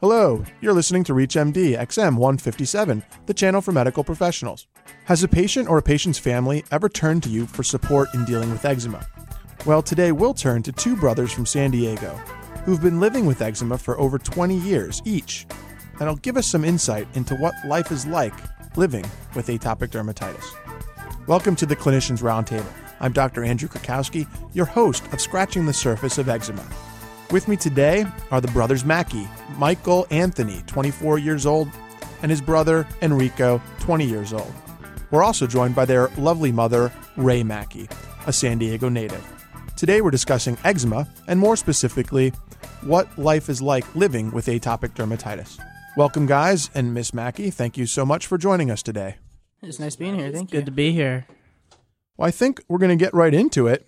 Hello, you're listening to ReachMD XM 157, the channel for medical professionals. Has a patient or a patient's family ever turned to you for support in dealing with eczema? Well, today we'll turn to two brothers from San Diego who've been living with eczema for over 20 years each, and will give us some insight into what life is like living with atopic dermatitis. Welcome to the Clinicians Roundtable. I'm Dr. Andrew Krakowski, your host of Scratching the Surface of Eczema. With me today are the brothers Mackey, Michael Anthony, 24 years old, and his brother Enrico, 20 years old. We're also joined by their lovely mother, Ray Mackey, a San Diego native. Today we're discussing eczema, and more specifically, what life is like living with atopic dermatitis. Welcome, guys, and Miss Mackey, thank you so much for joining us today. It's nice being here. Thank you. Good to be here. Well, I think we're going to get right into it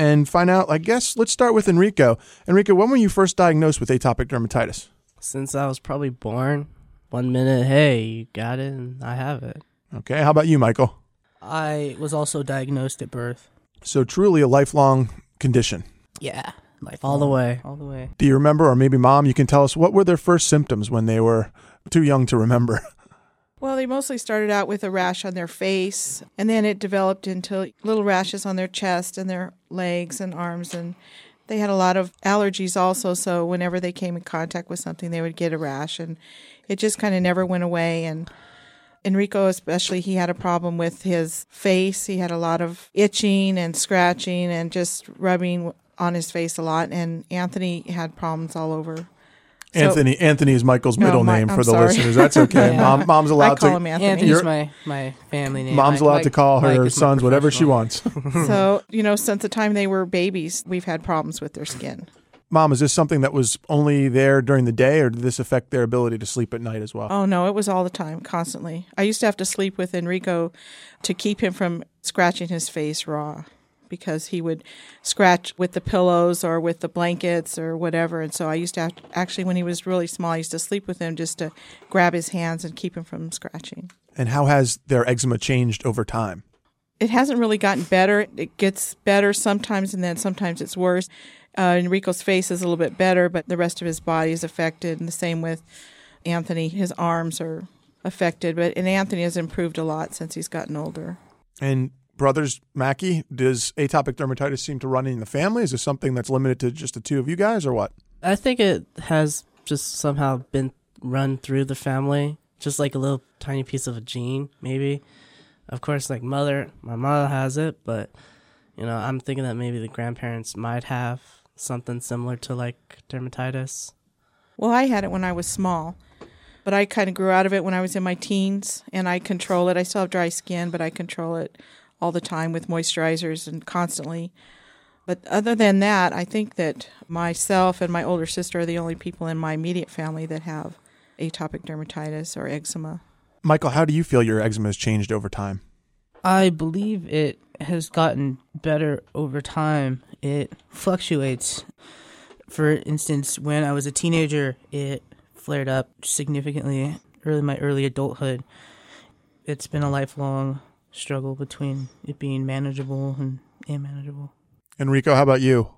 and find out. I guess let's start with Enrico. Enrico, when were you first diagnosed with atopic dermatitis? Since I was probably born, one minute, hey, you got it, and I have it. Okay, how about you, Michael? I was also diagnosed at birth. So, truly a lifelong condition. Yeah, life All the way. all the way. Do you remember, or maybe mom, you can tell us what were their first symptoms when they were too young to remember? Well, they mostly started out with a rash on their face, and then it developed into little rashes on their chest and their legs and arms. And they had a lot of allergies also, so whenever they came in contact with something, they would get a rash. And it just kind of never went away. And Enrico, especially, he had a problem with his face. He had a lot of itching and scratching and just rubbing on his face a lot. And Anthony had problems all over. So- Anthony. Anthony is Michael's No, middle my- name I'm for the sorry. listeners. That's okay. Yeah. Mom, mom's allowed I allowed call to. him Anthony. Anthony's You're- my, my family name. Mom's Mike- allowed to call her is sons whatever she wants. So, you know, since the time they were babies, we've had problems with their skin. Mom, is this something that was only there during the day, or did this affect their ability to sleep at night as well? Oh, no, it was all the time, constantly. I used to have to sleep with Enrico to keep him from scratching his face raw because he would scratch with the pillows or with the blankets or whatever. And so I used to have actually, when he was really small, I used to sleep with him just to grab his hands and keep him from scratching. And how has their eczema changed over time? It hasn't really gotten better. It gets better sometimes, and then sometimes it's worse. Uh, Enrico's face is a little bit better, but the rest of his body is affected, and the same with Anthony. His arms are affected, but and Anthony has improved a lot since he's gotten older. And brothers Mackey, does atopic dermatitis seem to run in the family? Is this something that's limited to just the two of you guys, or what? I think it has just somehow been run through the family, just like a little tiny piece of a gene, maybe. Of course, like mother, my mother has it, but you know, I'm thinking that maybe the grandparents might have something similar to like dermatitis. Well, I had it when I was small, but I kind of grew out of it when I was in my teens, and I control it. I still have dry skin, but I control it all the time with moisturizers and constantly. But other than that, I think that myself and my older sister are the only people in my immediate family that have atopic dermatitis or eczema. Michael, how do you feel your eczema has changed over time? I believe it has gotten better over time. It fluctuates. For instance, when I was a teenager, it flared up significantly early my early adulthood. It's been a lifelong struggle between it being manageable and unmanageable. Enrico, how about you?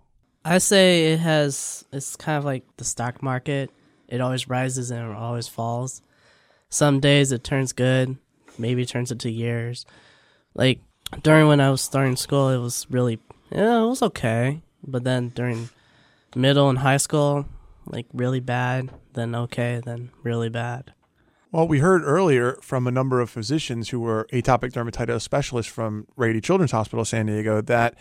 I say it has. It's kind of like the stock market. It always rises and it always falls. Some days it turns good, maybe it turns into years. Like during when I was starting school, it was really yeah, it was okay. But then during middle and high school, like really bad, then okay, then really bad. Well, we heard earlier from a number of physicians who were atopic dermatitis specialists from Rady Children's Hospital, San Diego, that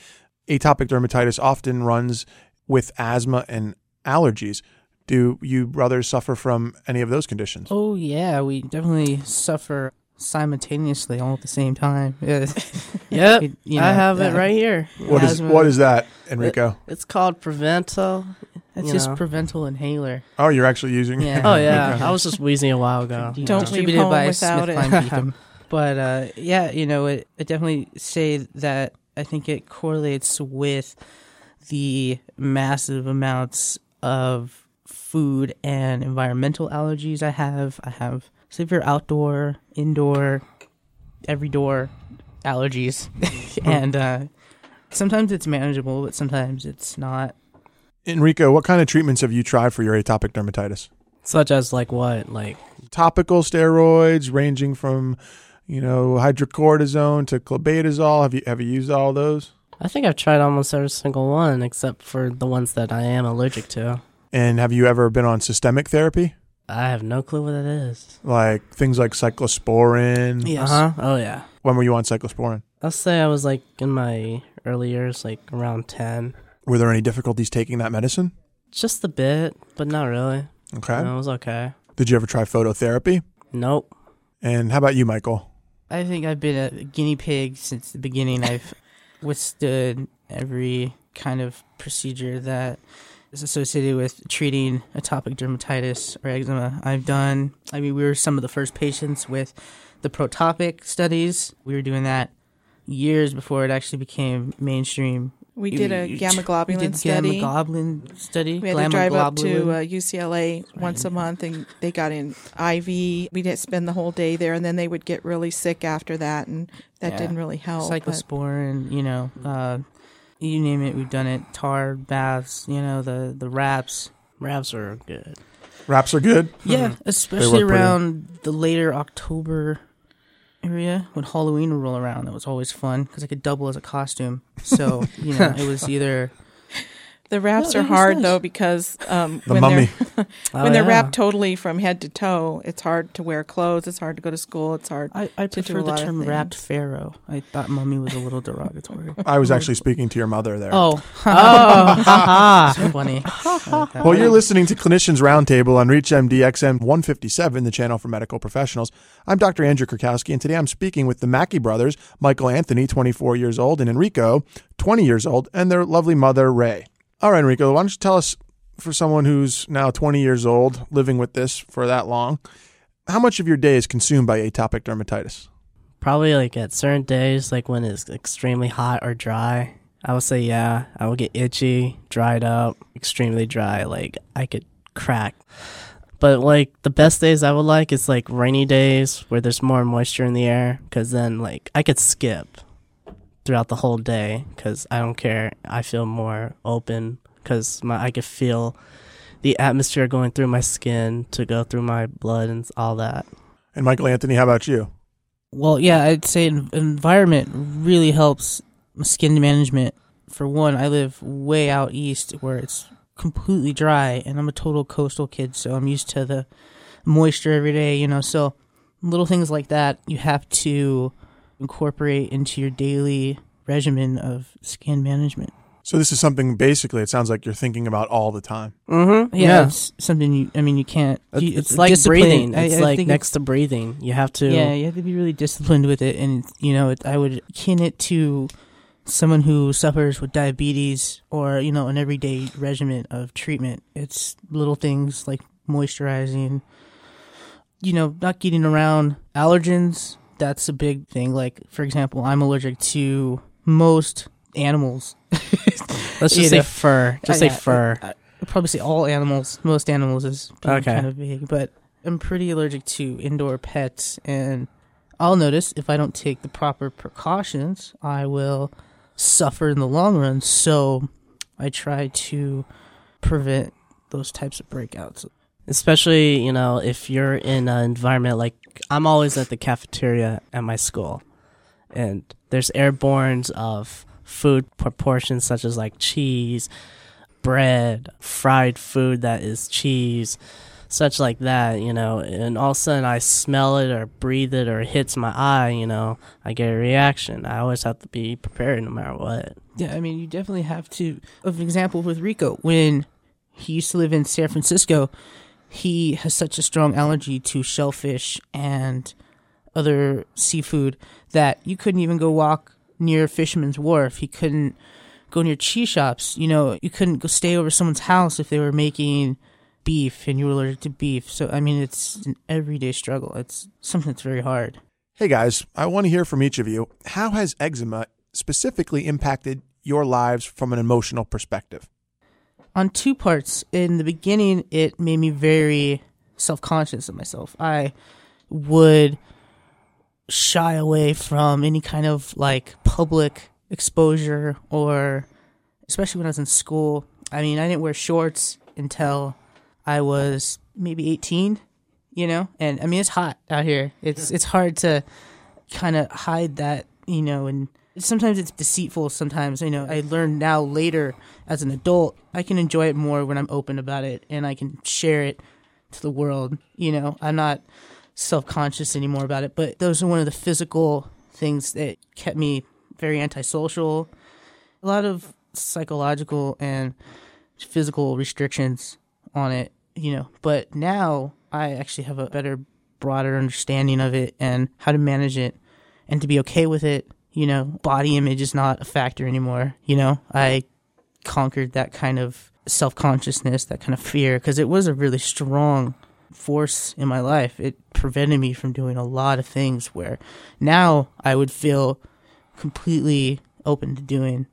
atopic dermatitis often runs with asthma and allergies. Do you brothers suffer from any of those conditions? Oh yeah, we definitely suffer simultaneously all at the same time. Yeah. Yep, It- you I know, have it right here. What is, what is that, Enrico? It's called Prevento. That's you just know. Proventil inhaler. Oh, you're actually using Yeah. Oh yeah, Okay. I was just wheezing a while ago. Don't know, leave distributed home by without Smith it. Kline Beecham. But uh, yeah, you know, it, I definitely say that I think it correlates with the massive amounts of food and environmental allergies I have. I have severe outdoor, indoor, every door allergies, and uh, sometimes it's manageable, but sometimes it's not. Enrico, what kind of treatments have you tried for your atopic dermatitis? Such as like what? Like Topical steroids ranging from, you know, hydrocortisone to clobetasol. Have you have you used all those? I think I've tried almost every single one except for the ones that I am allergic to. And have you ever been on systemic therapy? I have no clue what it is. Like things like cyclosporin. Yes. Uh huh. Oh yeah. When were you on cyclosporin? I'll say I was like in my early years, like around ten. Were there any difficulties taking that medicine? Just a bit, but not really. Okay. No, it was okay. Did you ever try phototherapy? Nope. And how about you, Michael? I think I've been a guinea pig since the beginning. I've withstood every kind of procedure that is associated with treating atopic dermatitis or eczema. I've done, I mean, we were some of the first patients with the protopic studies. We were doing that years before it actually became mainstream. We did a You- gamma we globulin did study. Gamma globulin study. we had to drive up to uh, UCLA once a month, and they got in IV. We didn't spend the whole day there, and then they would get really sick after that, and that Yeah. didn't really help. but- cyclosporin, you know, uh, you name it, we've done it. Tar baths, you know, the the wraps. Raps are good. Wraps are good. Yeah, especially work pretty- around the later October area when Halloween would roll around. That was always fun because I could double as a costume. So you know, it was either The wraps No, are hard nice. though because um, The when mummy. they're Oh, when they're yeah. wrapped totally from head to toe, it's hard to wear clothes. It's hard to go to school. It's hard. I, I To do prefer a the lot term wrapped things. pharaoh. I thought mummy was a little derogatory. I was actually speaking to your mother there. Oh, Oh, haha. so funny. I like that Well, you're listening to Clinicians Roundtable on ReachMD XM 157, the channel for medical professionals. I'm Dr. Andrew Krakowski, and today I'm speaking with the Mackey brothers, Michael Anthony, 24 years old, and Enrico, 20 years old, and their lovely mother, Ray. All right, Enrico, why don't you tell us, for someone who's now 20 years old, living with this for that long, how much of your day is consumed by atopic dermatitis? Probably like at certain days, like when it's extremely hot or dry. I would say yeah. I will get itchy, dried up, extremely dry. Like I could crack. But like the best days I would like is like rainy days where there's more moisture in the air, because then like I could skip throughout the whole day because I don't care. I feel more open because my I could feel the atmosphere going through my skin to go through my blood and all that. And Michael Anthony, how about you? Well, yeah, I'd say environment really helps skin management. For one, I live way out east where it's completely dry, and I'm a total coastal kid, so I'm used to the moisture every day, you know. So little things like that you have to incorporate into your daily regimen of skin management. So this is something basically it sounds like you're thinking about all the time. Mm-hmm. Yeah, it's something you. I mean, you can't. It's, you- it's like discipline. breathing. It's I like think next to breathing. You have to. Yeah, you have to be really disciplined with it, and you know, it, I would kin it to someone who suffers with diabetes or you know an everyday regimen of treatment. It's little things like moisturizing, you know, not getting around allergens. That's a big thing. Like for example, I'm allergic to most animals. Let's You just say know. fur. Just say I- fur. I, I'd probably say all animals. Most animals is Okay. kind of vague, but I'm pretty allergic to indoor pets, and I'll notice if I don't take the proper precautions, I will suffer in the long run. So I try to prevent those types of breakouts. Especially, you know, if you're in an environment like I'm always at the cafeteria at my school, and there's airbornes of food proportions such as like cheese, bread, fried food that is cheese, such like that, you know, and all of a sudden I smell it or breathe it or it hits my eye, you know, I get a reaction. I always have to be prepared no matter what. Yeah, I mean, you definitely have to. Of example with Rico, when he used to live in San Francisco, he has such a strong allergy to shellfish and other seafood that you couldn't even go walk near Fisherman's Wharf. He couldn't go near cheese shops. You know, you couldn't go stay over someone's house if they were making beef and you were allergic to beef. So, I mean, it's an everyday struggle. It's something that's very hard. Hey guys, I want to hear from each of you. How has eczema specifically impacted your lives from an emotional perspective? On two parts. In the beginning, it made me very self conscious of myself. I would shy away from any kind of like public exposure or especially when I was in school. I mean, I didn't wear shorts until I was maybe 18, you know, and I mean it's hot out here. It's it's hard to kind of hide that, you know, and sometimes it's deceitful. Sometimes you know I learn now later as an adult I can enjoy it more when I'm open about it and I can share it to the world. You know, I'm not self conscious anymore about it. But those are one of the physical things that kept me very antisocial. A lot of psychological and physical restrictions on it, you know. But now I actually have a better, broader understanding of it and how to manage it and to be okay with it. You know, body image is not a factor anymore. You know, I conquered that kind of self consciousness, that kind of fear, because it was a really strong force in my life. It prevented me from doing a lot of things where now I would feel completely open to doing.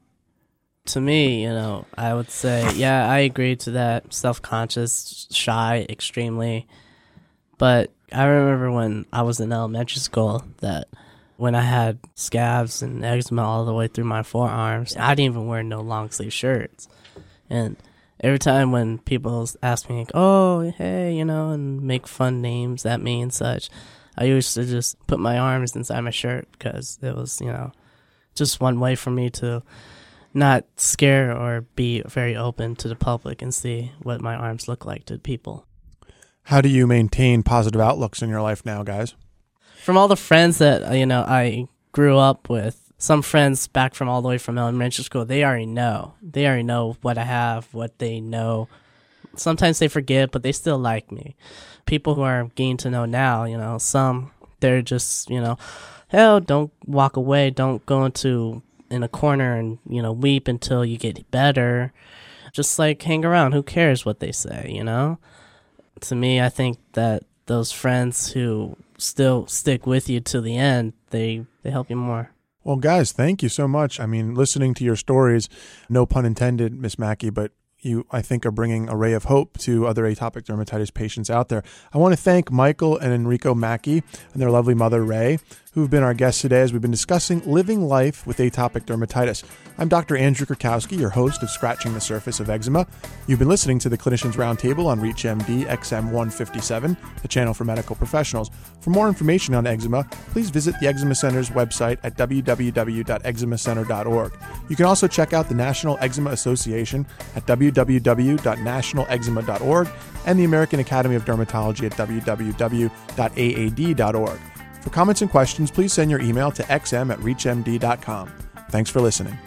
To me, you know, I would say, yeah, I agree to that. Self conscious, shy, extremely. But I remember when I was in elementary school that when I had scabs and eczema all the way through my forearms, I didn't even wear no long sleeve shirts. And every time when people ask me, like, "Oh, hey," you know, and make fun names at me and such, I used to just put my arms inside my shirt because it was, you know, just one way for me to not scare or be very open to the public and see what my arms look like to people. How do you maintain positive outlooks in your life now, guys? From all the friends that uh, you know I grew up with, some friends back from all the way from elementary school, they already know. They already know what I have, what they know. Sometimes they forget, but they still like me. People who are getting to know now, you know, some they're just, you know, hell, don't walk away, don't go into in a corner and, you know, weep until you get better. Just like hang around, who cares what they say, you know? To me, I think that those friends who still stick with you to the end, they they help you more. Well, guys, thank you so much. I mean, listening to your stories, no pun intended, Miss Mackey, but you, I think, are bringing a ray of hope to other atopic dermatitis patients out there. I want to thank Michael and Enrico Mackey and their lovely mother, Ray, who've been our guests today as we've been discussing living life with atopic dermatitis. I'm Dr. Andrew Krakowski, your host of Scratching the Surface of Eczema. You've been listening to the Clinicians Roundtable on ReachMD XM 157, the channel for medical professionals. For more information on eczema, please visit the Eczema Center's website at www.eczemacenter.org. You can also check out the National Eczema Association at www.nationaleczema.org and the American Academy of Dermatology at www.aad.org. For comments and questions, please send your email to xm at reachmd.com. Thanks for listening.